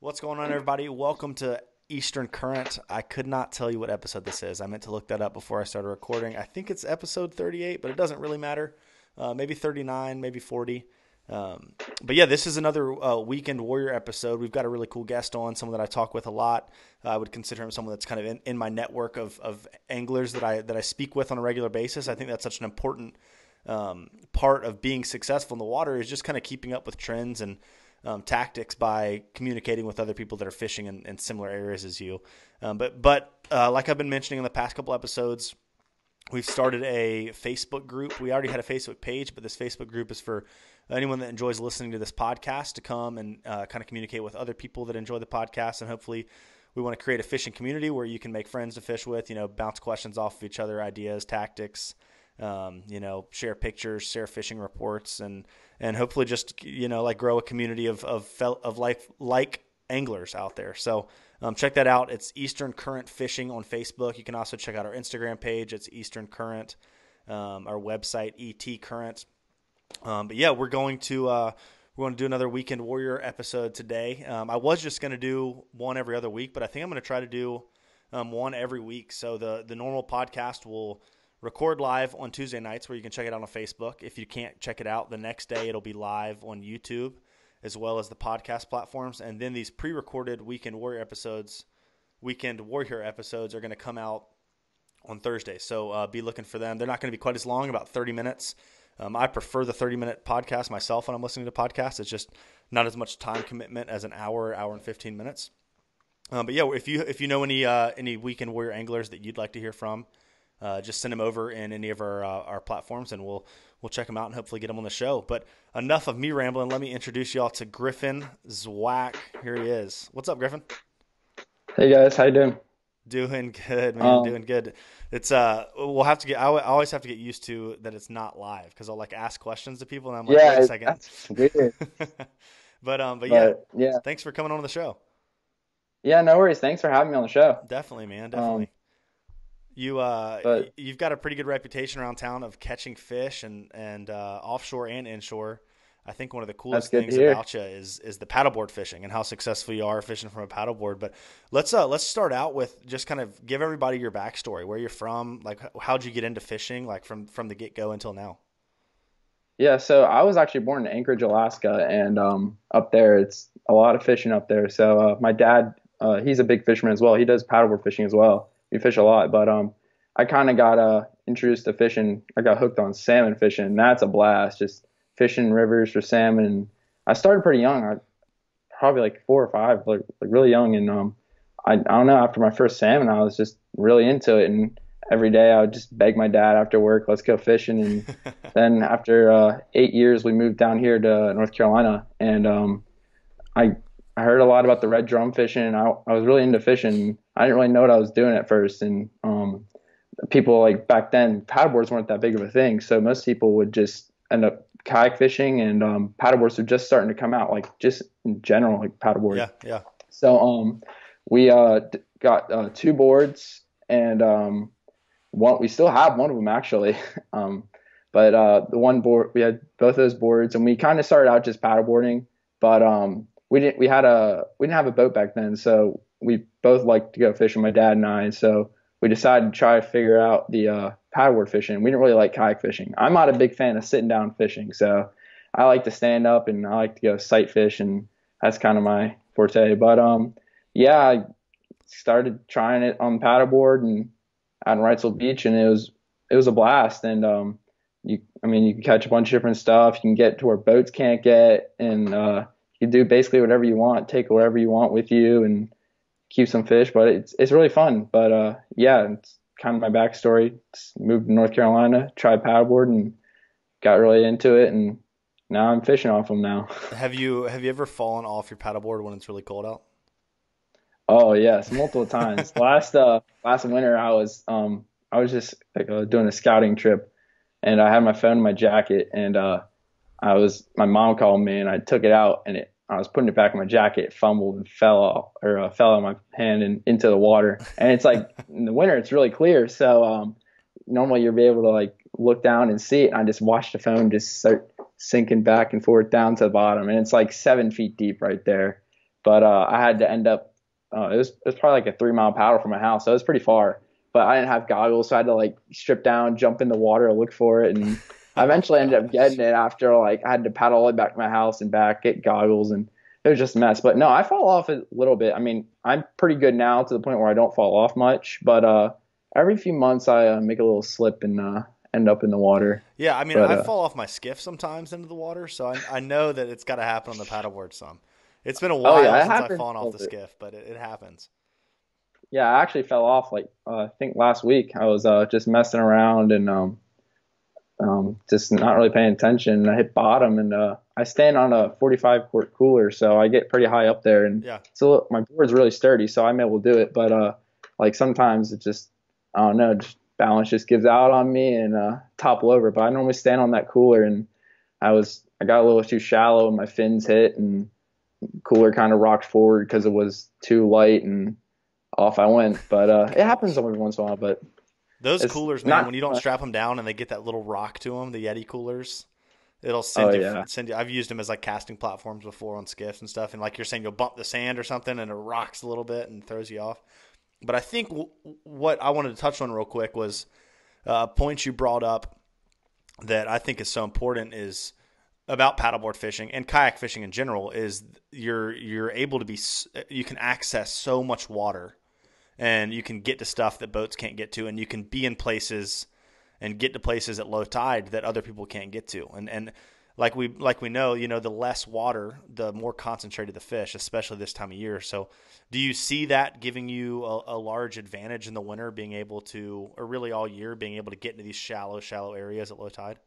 What's going on, everybody? Welcome to Eastern Current. I could not tell you what episode this is. I meant to look that up before I started recording. I think it's episode 38, but it doesn't really matter. Uh, maybe 39, maybe 40. Um, but yeah, this is another uh, Weekend Warrior episode. We've got a really cool guest on, someone that I talk with a lot. Uh, I would consider him someone that's kind of in, in my network of, of anglers that I that I speak with on a regular basis. I think that's such an important um, part of being successful in the water is just kind of keeping up with trends and um, tactics by communicating with other people that are fishing in, in similar areas as you. Um, but but uh, like I've been mentioning in the past couple episodes, we've started a Facebook group. We already had a Facebook page, but this Facebook group is for anyone that enjoys listening to this podcast to come and uh, kind of communicate with other people that enjoy the podcast, and hopefully. We want to create a fishing community where you can make friends to fish with, you know, bounce questions off of each other, ideas, tactics, um, you know, share pictures, share fishing reports, and and hopefully just you know like grow a community of of of life like anglers out there. So um, check that out. It's Eastern Current Fishing on Facebook. You can also check out our Instagram page. It's Eastern Current. Um, our website ET Current. Um, but yeah, we're going to uh, we're going to do another Weekend Warrior episode today. Um, I was just going to do one every other week, but I think I'm going to try to do um, one every week. So the the normal podcast will record live on Tuesday nights where you can check it out on Facebook. If you can't check it out the next day, it'll be live on YouTube as well as the podcast platforms. And then these pre recorded Weekend Warrior episodes, Weekend Warrior episodes are going to come out on Thursday. So uh, be looking for them. They're not going to be quite as long, about 30 minutes. Um, I prefer the 30 minute podcast myself when I'm listening to podcasts. It's just not as much time commitment as an hour, hour and 15 minutes. Um, but yeah, if you if you know any uh, any weekend warrior anglers that you'd like to hear from, uh, just send them over in any of our uh, our platforms, and we'll we'll check them out and hopefully get them on the show. But enough of me rambling. Let me introduce y'all to Griffin Zwack. Here he is. What's up, Griffin? Hey guys, how you doing? Doing good, man. Um, doing good. It's uh, we'll have to get. I always have to get used to that it's not live because I'll like ask questions to people and I'm like, yeah, wait a second. That's weird. but um, but yeah, yeah. Thanks for coming on the show. Yeah, no worries. Thanks for having me on the show. Definitely, man. Definitely. Um, you uh, but, you've got a pretty good reputation around town of catching fish and and uh, offshore and inshore. I think one of the coolest things about you is is the paddleboard fishing and how successful you are fishing from a paddleboard. But let's uh, let's start out with just kind of give everybody your backstory, where you're from, like how'd you get into fishing, like from from the get go until now. Yeah, so I was actually born in Anchorage, Alaska, and um, up there it's a lot of fishing up there. So uh, my dad, uh, he's a big fisherman as well. He does paddleboard fishing as well we fish a lot, but um, I kind of got uh, introduced to fishing. I got hooked on salmon fishing. And that's a blast, just fishing rivers for salmon. And I started pretty young. I probably like four or five, like, like really young. And um, I, I don't know. After my first salmon, I was just really into it. And every day I would just beg my dad after work, let's go fishing. And then after uh, eight years, we moved down here to North Carolina, and um, I I heard a lot about the red drum fishing, and I, I was really into fishing. I didn't really know what I was doing at first, and um, people like back then paddleboards weren't that big of a thing, so most people would just end up kayak fishing, and um, paddleboards were just starting to come out, like just in general, like paddleboard. Yeah, yeah. So um, we uh, got uh, two boards, and um, one we still have one of them actually. um, but uh, the one board we had both those boards, and we kind of started out just paddleboarding, but um, we didn't we had a we didn't have a boat back then, so we both like to go fishing, my dad and I. So we decided to try to figure out the uh, paddleboard fishing. We didn't really like kayak fishing. I'm not a big fan of sitting down fishing, so I like to stand up and I like to go sight fish, and that's kind of my forte. But um, yeah, I started trying it on paddleboard and in Wrightsville Beach, and it was it was a blast. And um, you, I mean, you can catch a bunch of different stuff. You can get to where boats can't get, and uh, you do basically whatever you want, take whatever you want with you, and keep some fish. But it's it's really fun. But uh, yeah, it's kind of my backstory. Just moved to North Carolina, tried paddleboard, and got really into it, and now I'm fishing off them now. Have you have you ever fallen off your paddleboard when it's really cold out? Oh yes, multiple times. last uh last winter, I was um I was just like uh, doing a scouting trip, and I had my phone in my jacket, and uh I was my mom called me and I took it out and it I was putting it back in my jacket, fumbled and fell off or uh, fell on my hand and into the water. And it's like in the winter it's really clear, so um, normally you'll be able to like look down and see it. And I just watched the phone just start sinking back and forth down to the bottom, and it's like seven feet deep right there. but uh, I had to end up. Uh, it was it was probably like a three mile paddle from my house, so it was pretty far. But I didn't have goggles, so I had to like strip down, jump in the water, look for it, and I eventually ended up getting it after like I had to paddle all the way back to my house and back, get goggles, and it was just a mess. But no, I fall off a little bit. I mean, I'm pretty good now to the point where I don't fall off much, but uh, every few months I uh, make a little slip and uh, end up in the water. Yeah, I mean, But, I uh, fall off my skiff sometimes into the water, so I, I know that it's got to happen on the paddleboard some. It's been a while Oh, yeah, since I've fallen off the skiff, but it, it happens. Yeah, I actually fell off like uh, I think last week. I was uh, just messing around and um, um, just not really paying attention. I hit bottom, and uh, I stand on a 45 quart cooler, so I get pretty high up there. And Yeah. so my board's really sturdy, so I'm able to do it. But uh, like sometimes it just I don't know, just balance just gives out on me and uh, topple over. But I normally stand on that cooler, and I was I got a little too shallow, and my fins hit, and cooler kind of rocked forward because it was too light, and off I went. But uh, it happens every once in a while. But Those It's coolers, man, when you don't strap them down and they get that little rock to them, the Yeti coolers, it'll send Oh, you. yeah. Send you. I've used them as like casting platforms before on skiffs and stuff. And like you're saying, you'll bump the sand or something, and it rocks a little bit and throws you off. But I think w- what I wanted to touch on real quick was uh, a point you brought up that I think is so important is about paddleboard fishing and kayak fishing in general is you're you're able to be you can access so much water and you can get to stuff that boats can't get to and you can be in places and get to places at low tide that other people can't get to. And and like we like we know you know the less water the more concentrated the fish especially this time of year. So do you see that giving you a, a large advantage in the winter being able to or really all year being able to get into these shallow shallow areas at low tide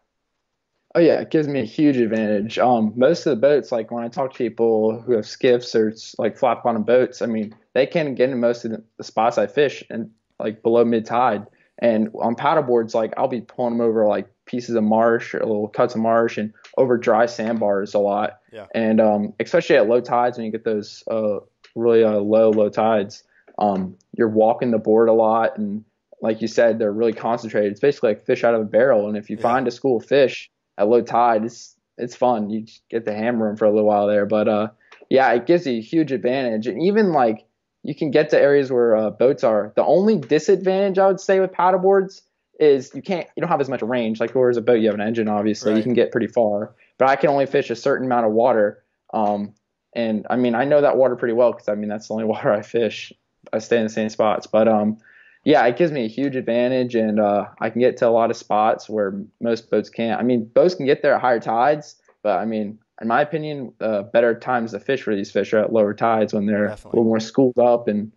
Oh yeah, it gives me a huge advantage. Um, most of the boats, like when I talk to people who have skiffs or like flat bottom boats, I mean, they can get in most of the, the spots I fish and like below mid tide. And on paddle boards, like I'll be pulling them over like pieces of marsh or little cuts of marsh and over dry sandbars a lot. Yeah. And um, especially at low tides when you get those uh, really uh, low low tides, um, you're walking the board a lot and like you said, they're really concentrated. It's basically like fish out of a barrel. And if you Yeah. find a school of fish at low tide, it's it's fun. You get to hammer them for a little while there, but uh, yeah, it gives you a huge advantage. And even like you can get to areas where uh, boats are. The only disadvantage I would say with paddleboards is you can't you don't have as much range. Like whereas a boat, you have an engine, obviously, Right. you can get pretty far. But I can only fish a certain amount of water. Um, and I mean, I know that water pretty well because I mean that's the only water I fish. I stay in the same spots, but um, yeah, it gives me a huge advantage, and uh, I can get to a lot of spots where most boats can't. I mean, boats can get there at higher tides, but I mean, in my opinion, uh, better times to fish for these fish are at lower tides when they're Definitely. a little more schooled up and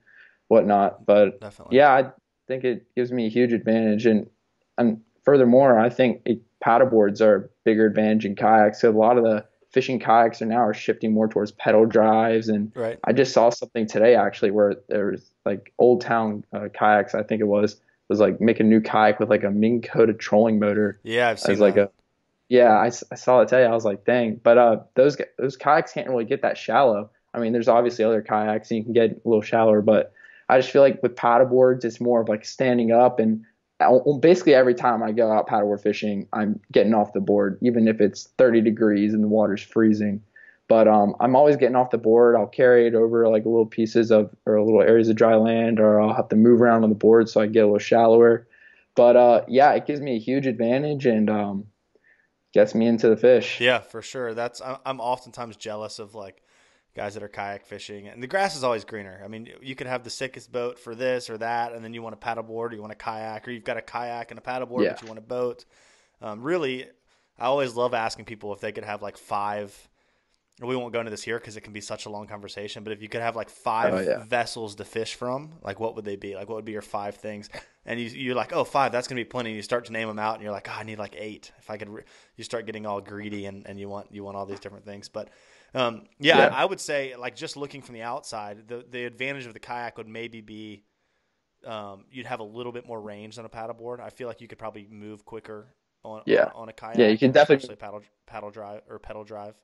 whatnot. But definitely yeah, I think it gives me a huge advantage, and and furthermore, I think it, paddleboards are a bigger advantage in kayaks. So a lot of the fishing kayaks are now are shifting more towards pedal drives and right I just saw something today actually where there was like Old Town uh, kayaks, I think it was, was like making a new kayak with like a Minn Kota trolling motor. yeah i've seen like a, yeah, I saw it today. I was like, dang. But uh, those those kayaks can't really get that shallow. I mean, there's obviously other kayaks and you can get a little shallower, but I just feel like with paddle boards, it's more of like standing up and uh, basically every time I go out paddleboard fishing, I'm getting off the board, even if it's 30 degrees and the water's freezing. But um, I'm always getting off the board. I'll carry it over like little pieces of or little areas of dry land, or I'll have to move around on the board so I get a little shallower. But uh, yeah, it gives me a huge advantage and um, gets me into the fish. Yeah, for sure. That's I'm oftentimes jealous of like guys that are kayak fishing, and the grass is always greener. I mean, you could have the sickest boat for this or that, and then you want a paddleboard, or you want a kayak, or you've got a kayak and a paddleboard, Yeah. but you want a boat. Um, really, I always love asking people if they could have like five. We won't go into this here because it can be such a long conversation. But if you could have like five Oh, yeah. vessels to fish from, like what would they be? Like what would be your five things? And you, you're like, oh, five, that's gonna be plenty. And you start to name them out, and you're like, oh, I need like eight. If I could, re-. you start getting all greedy, and, and you want you want all these different things. But um, yeah, Yeah. I, I would say like just looking from the outside, the the advantage of the kayak would maybe be um, you'd have a little bit more range than a paddleboard. I feel like you could probably move quicker on Yeah. on, on a kayak. Yeah, you can definitely- paddle paddle drive or pedal drive.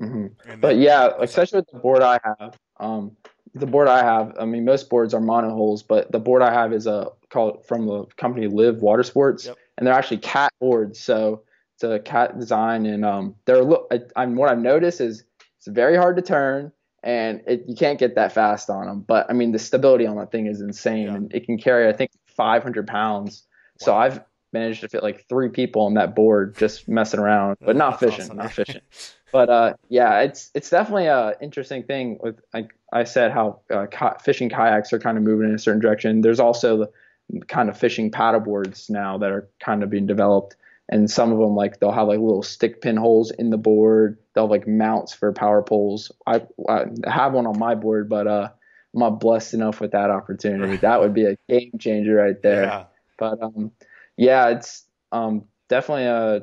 Hmm And But yeah, especially with the board I have, um, the board I have, I mean, most boards are monohulls, but the board I have is a called from the company Live Water Sports, Yep. and they're actually cat boards. So it's a cat design, and um, they're look. I'm what I've noticed is it's very hard to turn, and it, you can't get that fast on them. But I mean, the stability on that thing is insane, yeah. and it can carry I think 500 pounds. Wow. So I've managed to fit like three people on that board just messing around, but not fishing, awesome. not fishing. But uh, yeah, it's it's definitely a interesting thing. With like I said, how uh, fishing kayaks are kind of moving in a certain direction. There's also the kind of fishing paddle boards now that are kind of being developed, and some of them like they'll have like little stick pin holes in the board. They'll have like mounts for power poles. I, I have one on my board, but uh, I'm not blessed enough with that opportunity. That would be a game changer right there. Yeah. But um, yeah, it's um, definitely a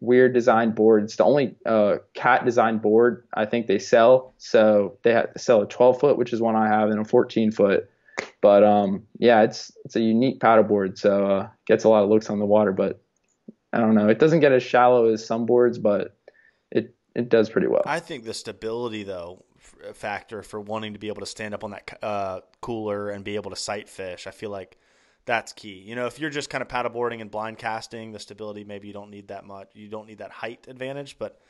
weird design board. It's the only uh, cat design board I think they sell. So they have to sell a 12 foot, which is one I have, and a 14 foot. But um, yeah, it's it's a unique paddle board, so uh, gets a lot of looks on the water. But I don't know, it doesn't get as shallow as some boards, but it it does pretty well. I think the stability though factor for wanting to be able to stand up on that uh, cooler and be able to sight fish. I feel like that's key. You know, if you're just kind of paddleboarding and blind casting, the stability maybe you don't need that much. You don't need that height advantage, but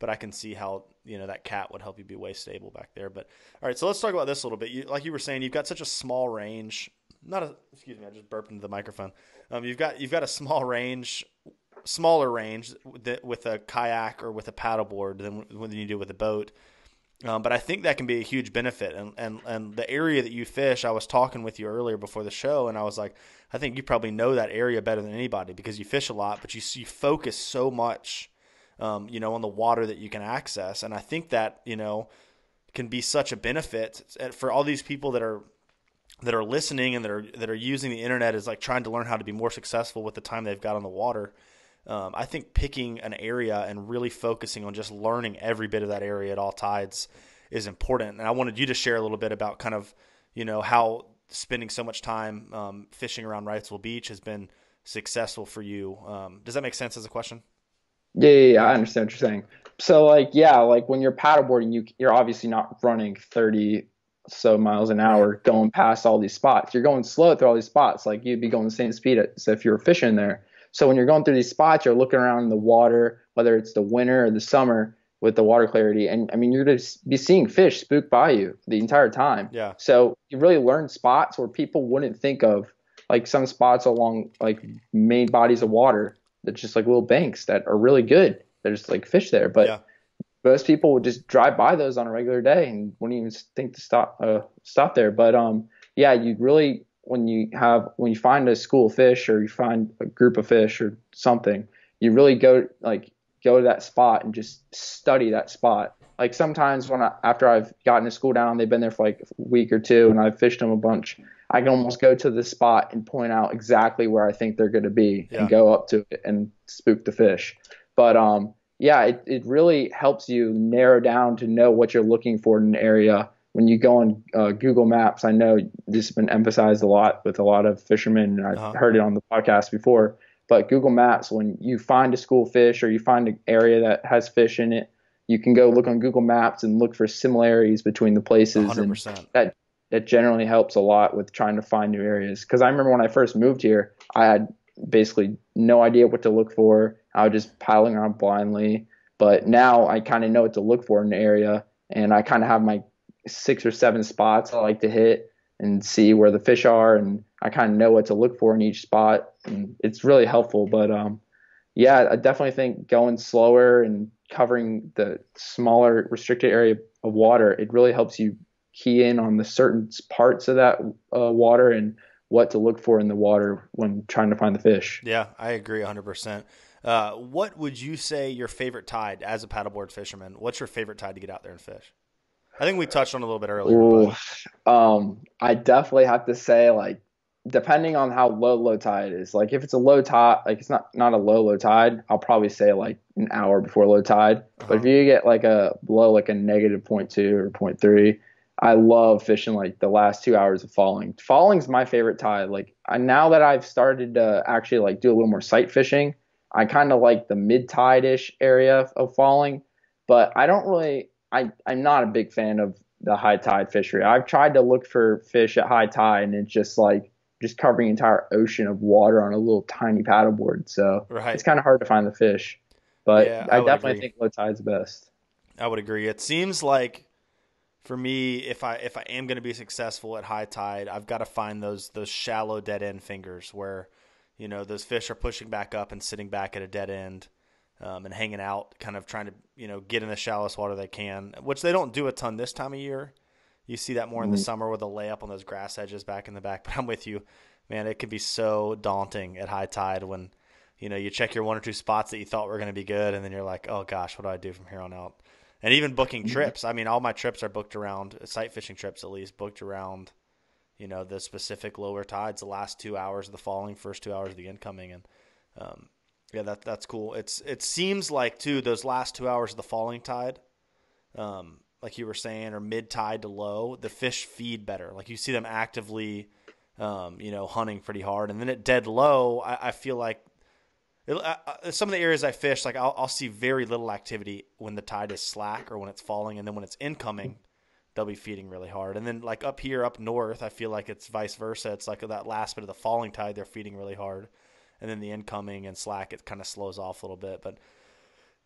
but I can see how you know that cat would help you be way stable back there. But all right, so let's talk about this a little bit. You, like you were saying, you've got such a small range. Not a excuse me, I just burped into the microphone. Um, you've got you've got a small range, smaller range with a kayak or with a paddleboard than when you do with a boat. Um, but I think that can be a huge benefit. And, and, and the area that you fish, I was talking with you earlier before the show, and I was like, I think you probably know that area better than anybody because you fish a lot, but you, you focus so much, um, you know, on the water that you can access. And I think that, you know, can be such a benefit for all these people that are that are listening and that are that are using the internet is like trying to learn how to be more successful with the time they've got on the water. Um, I think picking an area and really focusing on just learning every bit of that area at all tides is important. And I wanted you to share a little bit about kind of, you know, how spending so much time um, fishing around Wrightsville Beach has been successful for you. Um, does that make sense as a question? Yeah, yeah, yeah, I understand what you're saying. So, like, yeah, like when you're paddleboarding, you you're obviously not running 30 so miles an hour going past all these spots. You're going slow through all these spots. Like you'd be going the same speed as if you were fishing there. So when you're going through these spots, you're looking around in the water, whether it's the winter or the summer with the water clarity. And I mean, you're going to be seeing fish spook by you the entire time. Yeah. So you really learn spots where people wouldn't think of, like some spots along like main bodies of water that's just like little banks that are really good. There's like fish there, but yeah. most people would just drive by those on a regular day and wouldn't even think to stop uh, stop there. But um, yeah, you really when you have when you find a school of fish or you find a group of fish or something, you really go like go to that spot and just study that spot. Like sometimes when I, after I've gotten a school down, they've been there for like a week or two, and I've fished them a bunch. I can almost go to the spot and point out exactly where I think they're going to be yeah. and go up to it and spook the fish. But um, yeah, it, it really helps you narrow down to know what you're looking for in an area when you go on uh, Google Maps, I know this has been emphasized a lot with a lot of fishermen, and I've uh-huh. heard it on the podcast before. But Google Maps, when you find a school fish or you find an area that has fish in it, you can go look on Google Maps and look for similarities between the places, 100%. and that that generally helps a lot with trying to find new areas. Because I remember when I first moved here, I had basically no idea what to look for. I was just piling around blindly. But now I kind of know what to look for in an area, and I kind of have my six or seven spots I like to hit and see where the fish are, and I kind of know what to look for in each spot, and it's really helpful. But um, yeah, I definitely think going slower and covering the smaller restricted area of water, it really helps you key in on the certain parts of that uh, water and what to look for in the water when trying to find the fish. Yeah, I agree 100%. Uh, what would you say your favorite tide as a paddleboard fisherman? What's your favorite tide to get out there and fish? I think we touched on a little bit earlier. Ooh, um, I definitely have to say, like, depending on how low low tide is, like if it's a low tide, like it's not not a low low tide, I'll probably say like an hour before low tide. Uh-huh. But if uh-huh. you get like a low, like a negative point two or point three, I love fishing like the last two hours of falling. Falling's my favorite tide. Like I, now that I've started to actually like do a little more sight fishing, I kind of like the mid tide ish area of falling. But I don't really I, I'm not a big fan of the high tide fishery. I've tried to look for fish at high tide and it's just like just covering entire ocean of water on a little tiny paddleboard. So right. it's kind of hard to find the fish. But yeah, I, I definitely agree. think low tide's best. I would agree. It seems like for me, if I if I am going to be successful at high tide, I've got to find those those shallow dead end fingers where, you know, those fish are pushing back up and sitting back at a dead end, um, and hanging out, kind of trying to you know get in the shallowest water they can, which they don't do a ton this time of year. You see that more in the mm-hmm. summer with a layup on those grass edges back in the back. But I'm with you, man. It can be so daunting at high tide when, you know, you check your one or two spots that you thought were going to be good, and then you're like, oh gosh, what do I do from here on out? And even booking mm-hmm. trips. I mean, all my trips are booked around sight fishing trips, at least booked around, you know, the specific lower tides, the last two hours of the falling, first two hours of the incoming, and um, yeah, that that's cool. It's it seems like too those last two hours of the falling tide. Um, like you were saying, or mid tide to low, the fish feed better. Like you see them actively, um, you know, hunting pretty hard. And then at dead low, I, I feel like some of the areas I fish, like I'll, I'll, see very little activity when the tide is slack or when it's falling, and then when it's incoming, they'll be feeding really hard. And then like up here, up north, I feel like it's vice versa. It's like that last bit of the falling tide, they're feeding really hard, and then the incoming and slack, it kind of slows off a little bit, but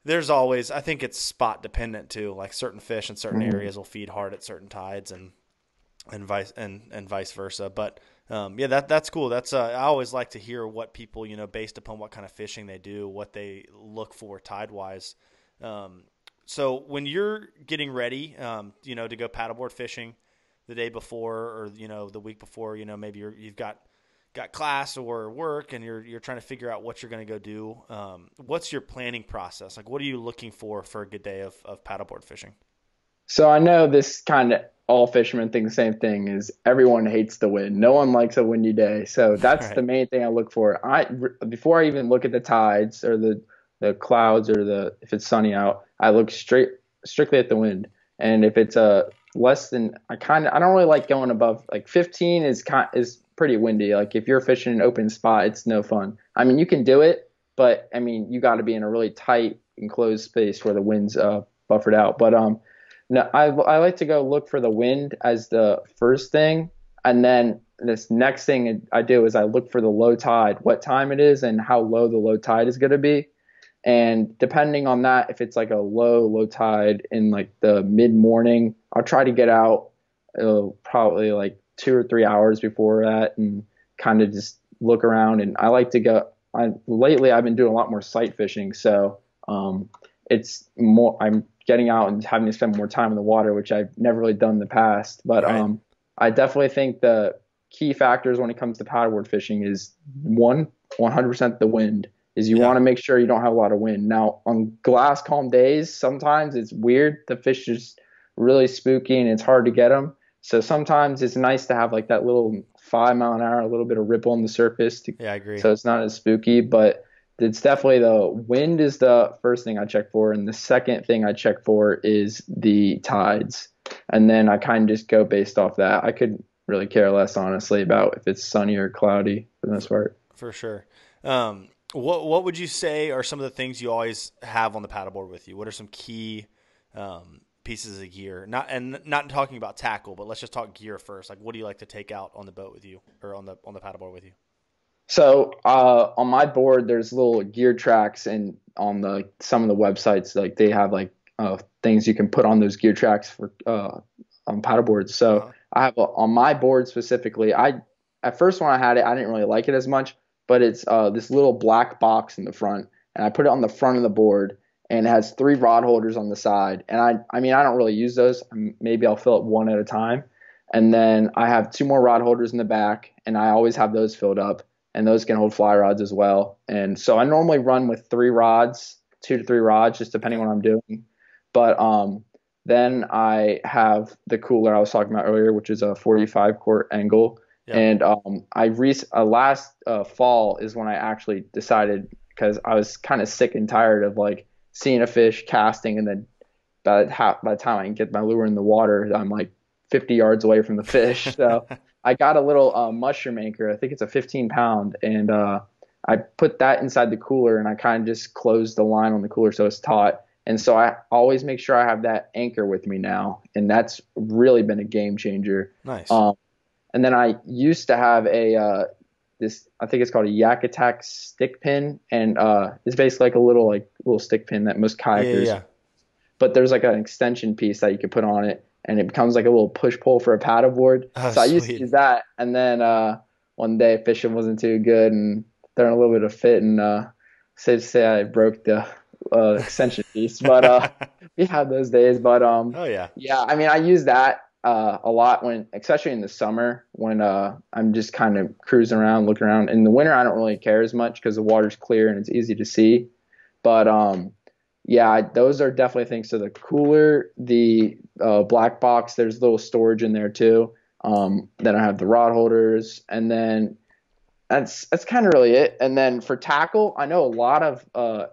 there's always I think it's spot dependent too. Like certain fish in certain mm-hmm. areas will feed hard at certain tides and and vice and and vice versa. But um, yeah, that that's cool. That's uh, I always like to hear what people you know based upon what kind of fishing they do, what they look for tide wise. Um, so when you're getting ready, um, you know, to go paddleboard fishing the day before or you know the week before, you know, maybe you have got got class or work and you're you're trying to figure out what you're going to go do. Um, what's your planning process? Like, what are you looking for for a good day of, of paddleboard fishing? So I know this kind of all fishermen think the same thing is everyone hates the wind. No one likes a windy day. So that's right. the main thing I look for. I before I even look at the tides or the the clouds or the if it's sunny out, I look straight strictly at the wind. And if it's a less than I kind of I don't really like going above like 15 is kind is pretty windy. Like if you're fishing an open spot, it's no fun. I mean, you can do it, but I mean, you got to be in a really tight enclosed space where the wind's uh, buffered out. But um, no, I I like to go look for the wind as the first thing, and then this next thing I do is I look for the low tide, what time it is, and how low the low tide is going to be. And depending on that, if it's like a low, low tide in like the mid morning, I'll try to get out uh, probably like two or three hours before that and kind of just look around. And I like to go. I, lately, I've been doing a lot more sight fishing, so um, it's more. I'm getting out and having to spend more time in the water, which I've never really done in the past. But right. um, I definitely think the key factors when it comes to paddleboard fishing is one, 100% the wind. Is you yeah. want to make sure you don't have a lot of wind. Now on glass calm days, sometimes it's weird. The fish is really spooky and it's hard to get them. So sometimes it's nice to have like that little five mile an hour, a little bit of ripple on the surface. To, yeah, I agree. So it's not as spooky, but it's definitely the wind is the first thing I check for, and the second thing I check for is the tides, and then I kind of just go based off that. I could really care less honestly about if it's sunny or cloudy for the most part. For sure. Um, what what would you say are some of the things you always have on the paddleboard with you? What are some key um, pieces of gear. Not and not talking about tackle, but let's just talk gear first. Like, what do you like to take out on the boat with you, or on the on the paddleboard with you? So uh, on my board, there's little gear tracks, and on the some of the websites, like they have like uh, things you can put on those gear tracks for uh, on paddleboards. So uh-huh. I have a, on my board specifically. I at first when I had it, I didn't really like it as much, but it's uh, this little black box in the front, and I put it on the front of the board and it has three rod holders on the side. And I, I mean, I don't really use those. Maybe I'll fill it one at a time. And then I have two more rod holders in the back, and I always have those filled up. And those can hold fly rods as well. And so I normally run with three rods, two to three rods, just depending on what I'm doing. But um, then I have the cooler I was talking about earlier, which is a 45 quart Engel. Yep. And um, I re- uh, last uh, fall is when I actually decided because I was kind of sick and tired of like seeing a fish casting, and then by the, by the time I can get my lure in the water, I'm like 50 yards away from the fish. So I got a little uh, mushroom anchor. I think it's a 15 pound, and uh, I put that inside the cooler, and I kind of just closed the line on the cooler so it's taut. And so I always make sure I have that anchor with me now, and that's really been a game changer. Nice. Um, and then I used to have a uh, this I think it's called a Yak Attack stick pin, and uh, it's basically like a little like little stick pin that most kayakers. Yeah, yeah. But there's like an extension piece that you can put on it, and it becomes like a little push pull for a paddleboard. Oh, so I used to use that, and then uh, one day fishing wasn't too good, and throwing a little bit of fit, and uh, safe to say I broke the uh, extension piece. But uh, we had those days. But um, oh yeah. yeah, I mean, I use that uh, a lot when, especially in the summer, when uh, I'm just kind of cruising around, looking around. In the winter, I don't really care as much because the water's clear and it's easy to see. But um, yeah, those are definitely things. So the cooler, the uh, black box, there's a little storage in there too. Um, then I have the rod holders, and then that's that's kind of really it. And then for tackle, I know a lot of uh,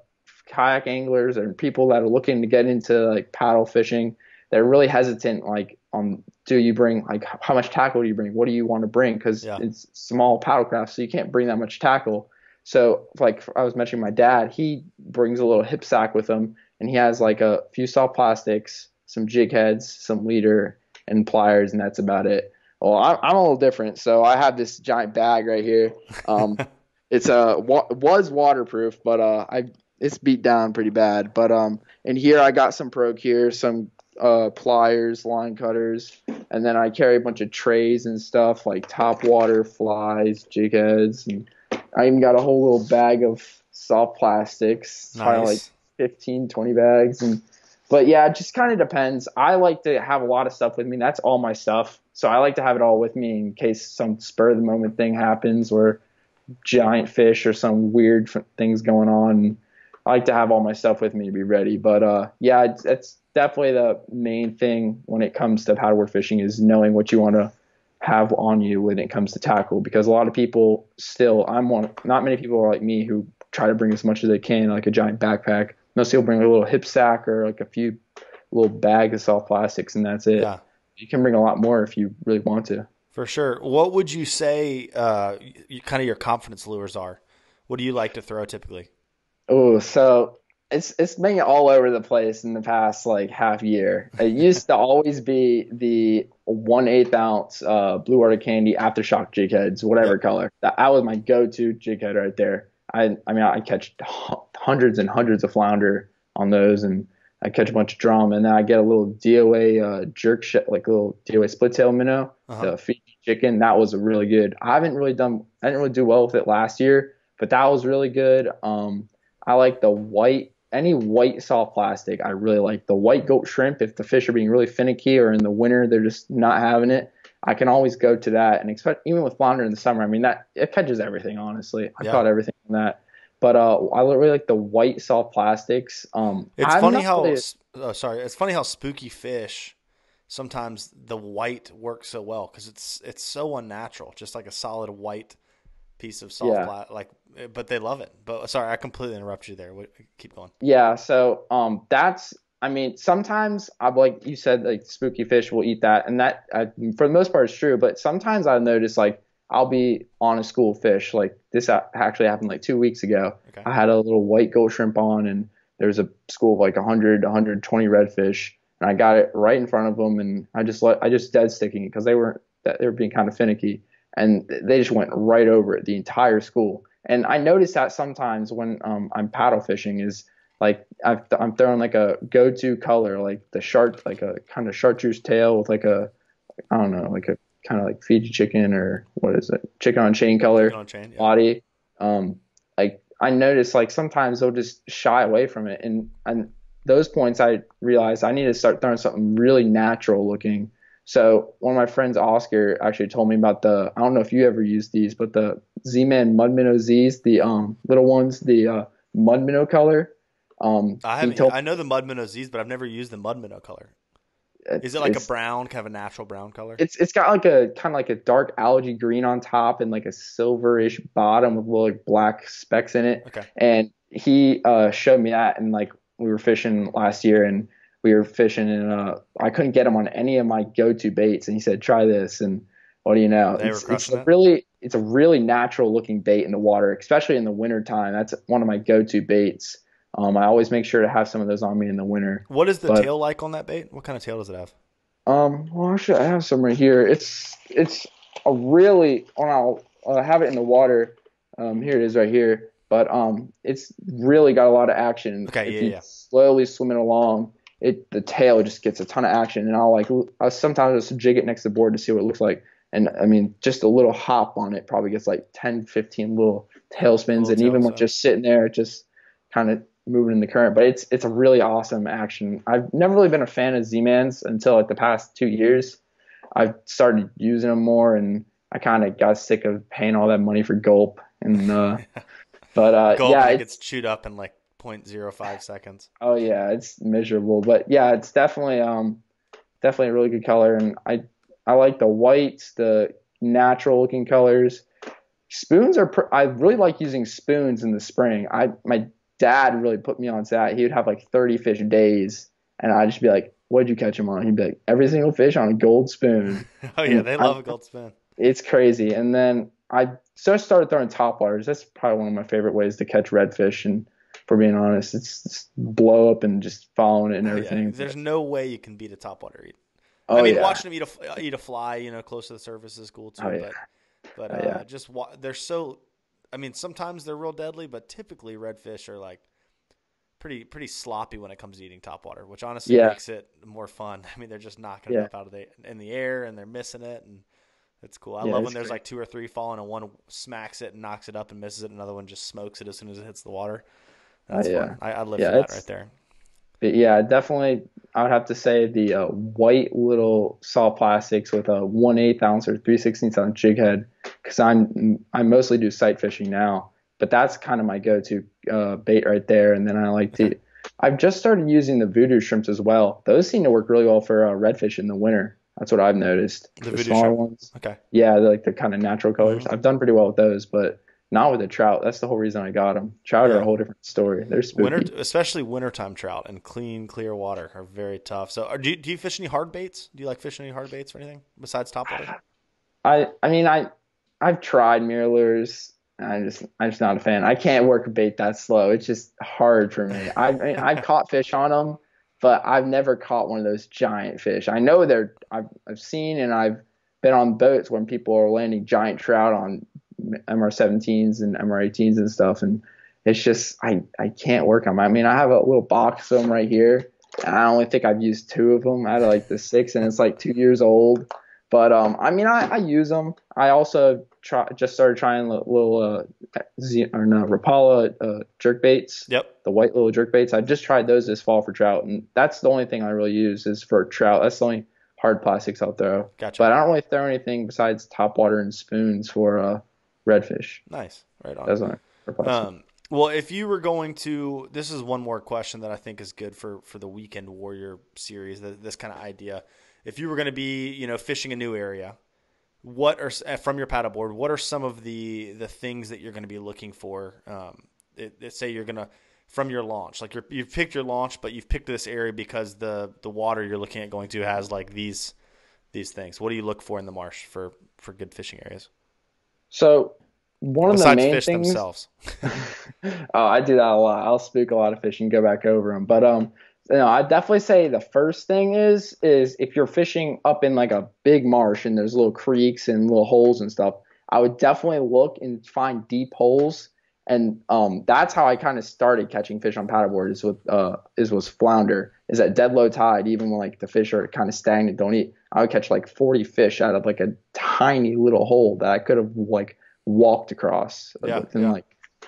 kayak anglers and people that are looking to get into like paddle fishing. They're really hesitant, like, on do you bring like how much tackle do you bring? What do you want to bring? Because Yeah. it's small paddle craft, so you can't bring that much tackle. So, like I was mentioning, my dad, he brings a little hip sack with him, and he has like a few soft plastics, some jig heads, some leader, and pliers, and that's about it. Well, I'm, I'm a little different, so I have this giant bag right here. Um, it's uh wa- was waterproof, but uh I it's beat down pretty bad. But um in here I got some pro gear, some uh pliers, line cutters, and then I carry a bunch of trays and stuff like top water, flies, jig heads, and I even got a whole little bag of soft plastics, probably like Nice. 15, 20 bags. And but yeah, it just kind of depends. I like to have a lot of stuff with me. That's all my stuff. So I like to have it all with me in case some spur of the moment thing happens or giant fish or some weird f- things going on. I like to have all my stuff with me to be ready. But uh, yeah, it's, it's definitely the main thing when it comes to paddleboard fishing is knowing what you want to have on you when it comes to tackle because a lot of people still I'm one not many people are like me who try to bring as much as they can like a giant backpack most people bring a little hip sack or like a few little bag of soft plastics and that's it Yeah. you can bring a lot more if you really want to For sure. What would you say uh, kind of your confidence lures are? What do you like to throw typically? oh so it's it's been all over the place in the past like half year. It used to always be the one eighth ounce uh, blue water candy aftershock jig heads whatever Yep. color. That, that was my go-to jig head right there. I i mean i catch h- hundreds and hundreds of flounder on those and i catch a bunch of drum and then i get a little DOA uh, jerk sh- like a little DOA split tail minnow Uh-huh. the Fiji chicken. That was really good. I haven't really done i didn't really do well with it last year but that was really good. Um i like the white any white soft plastic i really like. The white Gulp shrimp if the fish are being really finicky or in the winter they're just not having it i can always go to that. And expect even with flounder in the summer i mean that it catches everything honestly. I Yeah. caught everything on that. But uh i really like the white soft plastics. Um It's I'm funny how really- oh, sorry. It's funny how spooky fish sometimes the white works so well because it's it's so unnatural, just like a solid white piece of soft Yeah. pla- like. But they love it. But sorry, I completely interrupt you there. Keep going. Yeah, so um, that's I mean sometimes I like you said like spooky fish will eat that, and that uh, for the most part is true. But sometimes I've noticed like I'll be on a school of fish like this actually happened like two weeks ago. Okay. I had a little white Gulp shrimp on, and there's a school of like 100, 120 redfish, and I got it right in front of them, and I just let I just dead sticking it because they weren't they were being kind of finicky, and they just went right over it the entire school. And I noticed that sometimes when um, I'm paddle fishing is like I've, I'm throwing like a go-to color, like the shark, like a kind of chartreuse tail with like a, I don't know, like a kind of like Fiji chicken or what is it, chicken on chain color on chain. Yeah. body. Um, like I notice like sometimes they'll just shy away from it, and and those points I realized I need to start throwing something really natural looking. So one of my friends, Oscar, actually told me about the. I don't know if you ever used these, but the Z-Man Mud Minnow Z's, the um little ones, the uh, mud minnow color. Um, I haven't. told- I know the mud minnow Z's, but I've never used the mud minnow color. Is it like a brown, kind of a natural brown color? It's it's got like a kind of like a dark algae green on top and like a silverish bottom with little like black specks in it. Okay. And he uh, showed me that, and like we were fishing last year, and we were fishing, and uh, I couldn't get him on any of my go-to baits, and he said, "Try this," and what do you know? They it's, it's a really it's a really natural looking bait in the water, especially in the winter time. That's one of my go-to baits. Um, I always make sure to have some of those on me in the winter. What is the but- tail like on that bait? What kind of tail does it have? Um, well, actually, I have some right here. It's it's a really, and I'll uh, have it in the water. Um, here it is right here. But um, it's really got a lot of action. Okay, if yeah, you yeah. slowly swimming along, it the tail just gets a ton of action, and I'll like I'll sometimes just jig it next to the board to see what it looks like. And I mean, just a little hop on it probably gets like 10, 15 little tail spins, and even with just sitting there, just kind of moving in the current. But it's it's a really awesome action. I've never really been a fan of Z-Mans until like the past two years. I've started using them more, and I kind of got sick of paying all that money for Gulp. And uh, but uh, Gulp yeah, it gets chewed up in like 0.05 seconds. oh yeah, it's miserable. But yeah, it's definitely um definitely a really good color, and I I like the whites, the natural looking colors. Spoons are pr- I really like using spoons in the spring. I my dad really put me on that. He would have like 30 fish days, and I'd just be like, "What'd you catch him on?" He'd be like, "Every single fish on a gold spoon." Oh yeah, they love a gold spoon. it's crazy. And then I so I started throwing top waters. That's probably one of my favorite ways to catch redfish. And for being honest, it's just blow up and just following it and Oh, Yeah, everything. There's no way you can beat a topwater eat. oh I mean, yeah, watching them eat a eat a fly, you know, close to the surface is cool too. Oh, yeah. But but Oh, uh, yeah. just wa- they're so. I mean, sometimes they're real deadly, but typically redfish are like pretty pretty sloppy when it comes to eating topwater, which honestly Yeah. makes it more fun. I mean, they're just knocking it up out of the in the air and they're missing it, and it's cool. I Yeah, love it's when there's great. like two or three falling, and one smacks it and knocks it up and misses it, and another one just smokes it as soon as it hits the water. That's Oh, yeah. fun. I, I live Yeah, for that right there. Yeah, definitely. I would have to say the uh, white little saw plastics with a one eighth ounce or three sixteenths ounce jig head, because I'm I mostly do sight fishing now. But that's kind of my go-to uh, bait right there. And then I like to. I've just started using the Vudu shrimps as well. Those seem to work really well for uh, redfish in the winter. That's what I've noticed. The Vudu smaller shrimp? ones. Okay. Yeah, like the kind of natural colors. Mhm. I've done pretty well with those, but not with the trout. That's the whole reason I got them. Trout are a whole different story. They're spooky. Winter, especially wintertime trout and clean, clear water are very tough. So, are, do you, do you fish any hard baits? Do you like fishing any hard baits or anything besides topwater? I I mean I I've tried mirrors. I'm just I'm just not a fan. I can't work a bait that slow. It's just hard for me. I, I mean, I've caught fish on them, but I've never caught one of those giant fish. I know they're I've I've seen and I've been on boats when people are landing giant trout on MR17s and MR18s and stuff, and it's just I I can't work on them. I mean I have a little box of them right here, and I only think I've used two of them out of like the six, and it's like two years old. But um, I mean, I, I use them. I also try just started trying li- little uh, Z, or no Rapala uh, jerk baits, Yep. the white little jerk baits. I just tried those this fall for trout, and that's the only thing I really use is for trout. That's the only hard plastics I'll throw. Gotcha. But I don't really throw anything besides top water and spoons for uh, redfish. nice. Right on. That's. Um, well, if you were going to, this is one more question that I think is good for for the Weekend Warrior series. th- This kind of idea. If you were going to be, you know, fishing a new area, what are from your paddleboard? What are some of the the things that you're going to be looking for? Um, it, it, say you're going to from your launch, like you're, you've picked your launch, but you've picked this area because the the water you're looking at going to has like these these things. What do you look for in the marsh for for good fishing areas so one of the main fish things. themselves? oh, I do that a lot. I'll spook a lot of fish and go back over them. But um, you know, I definitely say the first thing is is if you're fishing up in like a big marsh and there's little creeks and little holes and stuff, I would definitely look and find deep holes. And um, that's how I kind of started catching fish on paddleboard is with uh is was flounder is at dead low tide even when like the fish are kind of stagnant don't eat I would catch like 40 fish out of like a tiny little hole that I could have like walked across Yeah, within yeah. like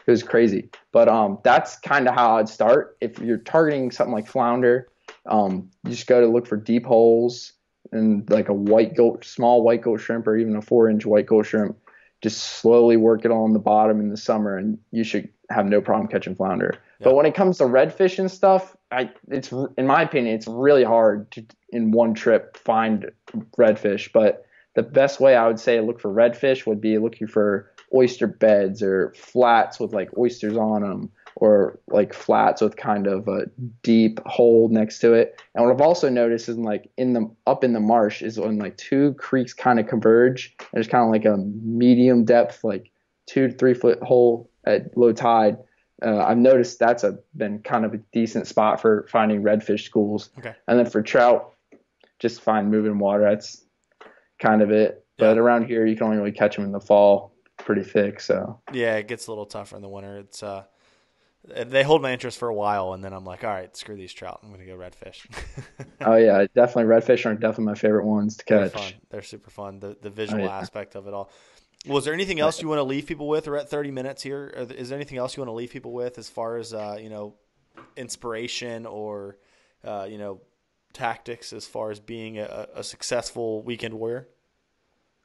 it was crazy. But um, that's kind of how I'd start. If you're targeting something like flounder, um, you just go to look for deep holes and like a white Gulp, small white Gulp shrimp, or even a four-inch white Gulp shrimp. Just slowly work it on the bottom in the summer, and you should have no problem catching flounder. Yeah. But when it comes to redfish and stuff, I it's in my opinion, it's really hard to in one trip find redfish. But the best way I would say look for redfish would be looking for oyster beds or flats with like oysters on them or like flats with kind of a deep hole next to it. And what I've also noticed is like in the up in the marsh is when like two creeks kind of converge. There's kind of like a medium depth, like two to three foot hole at low tide. Uh, I've noticed that's a been kind of a decent spot for finding redfish schools. Okay. And then for trout, just find moving water. That's kind of it. But around here, you can only really catch them in the fall, pretty thick. So Yeah, it gets a little tougher in the winter. It's uh, they hold my interest for a while, and then I'm like, all right, screw these trout. I'm gonna go redfish. oh yeah, definitely redfish are definitely my favorite ones to catch. They're, They're super fun. The the visual oh, yeah. aspect of it all. Was there anything else you want to leave people with? We're at 30 minutes here. Is there anything else you want to leave people with as far as uh, you know, inspiration or uh, you know, tactics as far as being a, a successful weekend warrior?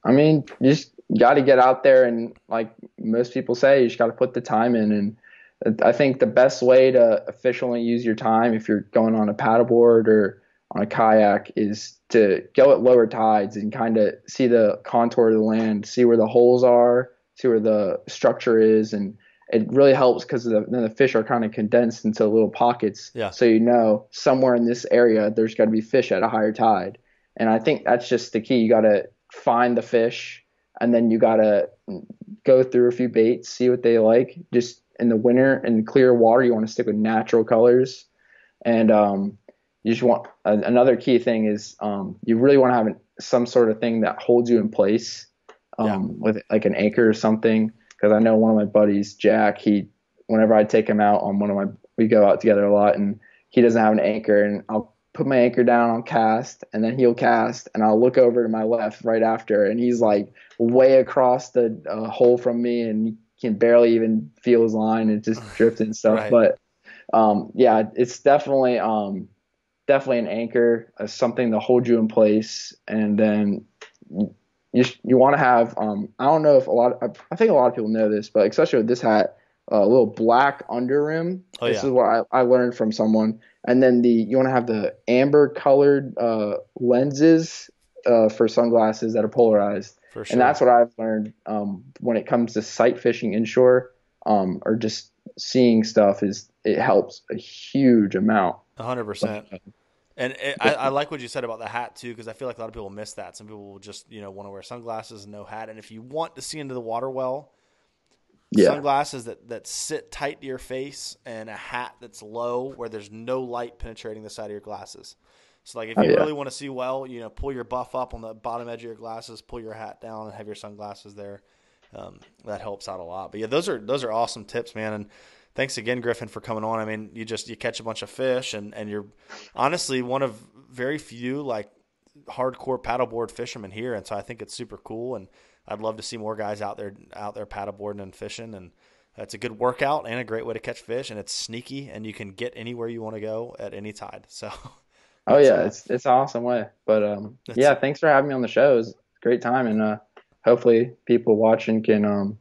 I mean, just got to get out there and, like most people say, you just got to put the time in. And I think the best way to efficiently use your time, if you're going on a paddleboard or on a kayak, is to go at lower tides and kind of see the contour of the land, see where the holes are, see where the structure is, and it really helps because the, then the fish are kind of condensed into little pockets. Yeah. So you know somewhere in this area there's got to be fish at a higher tide, and I think that's just the key. You got to find the fish, and then you got to go through a few baits, see what they like. Just in the winter in clear water, you want to stick with natural colors, and um, you just want uh, another key thing is um, you really want to have an, some sort of thing that holds you in place um, yeah. with like an anchor or something because I know one of my buddies, Jack, he whenever I take him out on one of my we go out together a lot and he doesn't have an anchor and I'll put my anchor down, I'll cast, and then he'll cast, and I'll look over to my left right after, and he's like way across the uh, hole from me, and you can barely even feel his line, and just drifting stuff. right. But um, yeah, it's definitely um, definitely an anchor, uh, something to hold you in place, and then you you want to have um, I don't know if a lot of, I think a lot of people know this, but especially with this hat, a little black under rim. Oh, this yeah. is what I, I learned from someone. And then the you want to have the amber colored uh, lenses uh, for sunglasses that are polarized. Sure. And that's what I've learned um, when it comes to sight fishing inshore um, or just seeing stuff is it helps a huge amount. hundred percent. And it, I, I, like what you said about the hat too, because I feel like a lot of people miss that. Some people will just you know want to wear sunglasses and no hat. And if you want to see into the water well, yeah. sunglasses that, that sit tight to your face and a hat that's low where there's no light penetrating the side of your glasses. So like if oh, you oh, yeah. really want to see well, you know, pull your buff up on the bottom edge of your glasses, pull your hat down, and have your sunglasses there. Um, that helps out a lot. But yeah, those are those are awesome tips, man. And thanks again, Griffin, for coming on. I mean, you just you catch a bunch of fish, and and you're honestly one of very few like hardcore paddleboard fishermen here, and so I think it's super cool. And I'd love to see more guys out there out there paddleboarding and fishing, and it's a good workout and a great way to catch fish, and it's sneaky, and you can get anywhere you want to go at any tide. So. Oh yeah, uh, it's it's an awesome way. But um, yeah, thanks for having me on the show. It was a great time, and uh, hopefully people watching can um,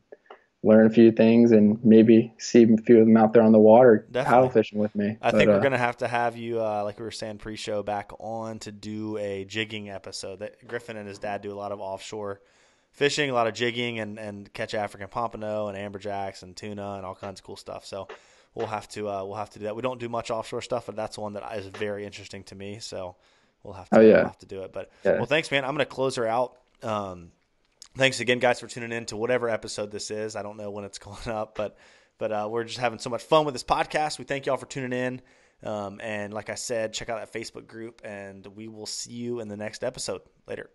learn a few things and maybe see a few of them out there on the water Definitely. paddle fishing with me. I but, think we're uh, gonna have to have you, uh, like we were saying pre-show, back on to do a jigging episode. That Griffin and his dad do a lot of offshore fishing, a lot of jigging, and, and catch African pompano and amberjacks and tuna and all kinds of cool stuff. So we'll have to uh, we'll have to do that. We don't do much offshore stuff, but that's one that is very interesting to me. So we'll have to, oh, yeah. we'll have to do it. But yeah. well, thanks, man. I'm gonna close her out. Um, thanks again, guys, for tuning in to whatever episode this is. I don't know when it's going up, but but uh, we're just having so much fun with this podcast. We thank y'all for tuning in. Um, and like I said, check out that Facebook group, and we will see you in the next episode. Later.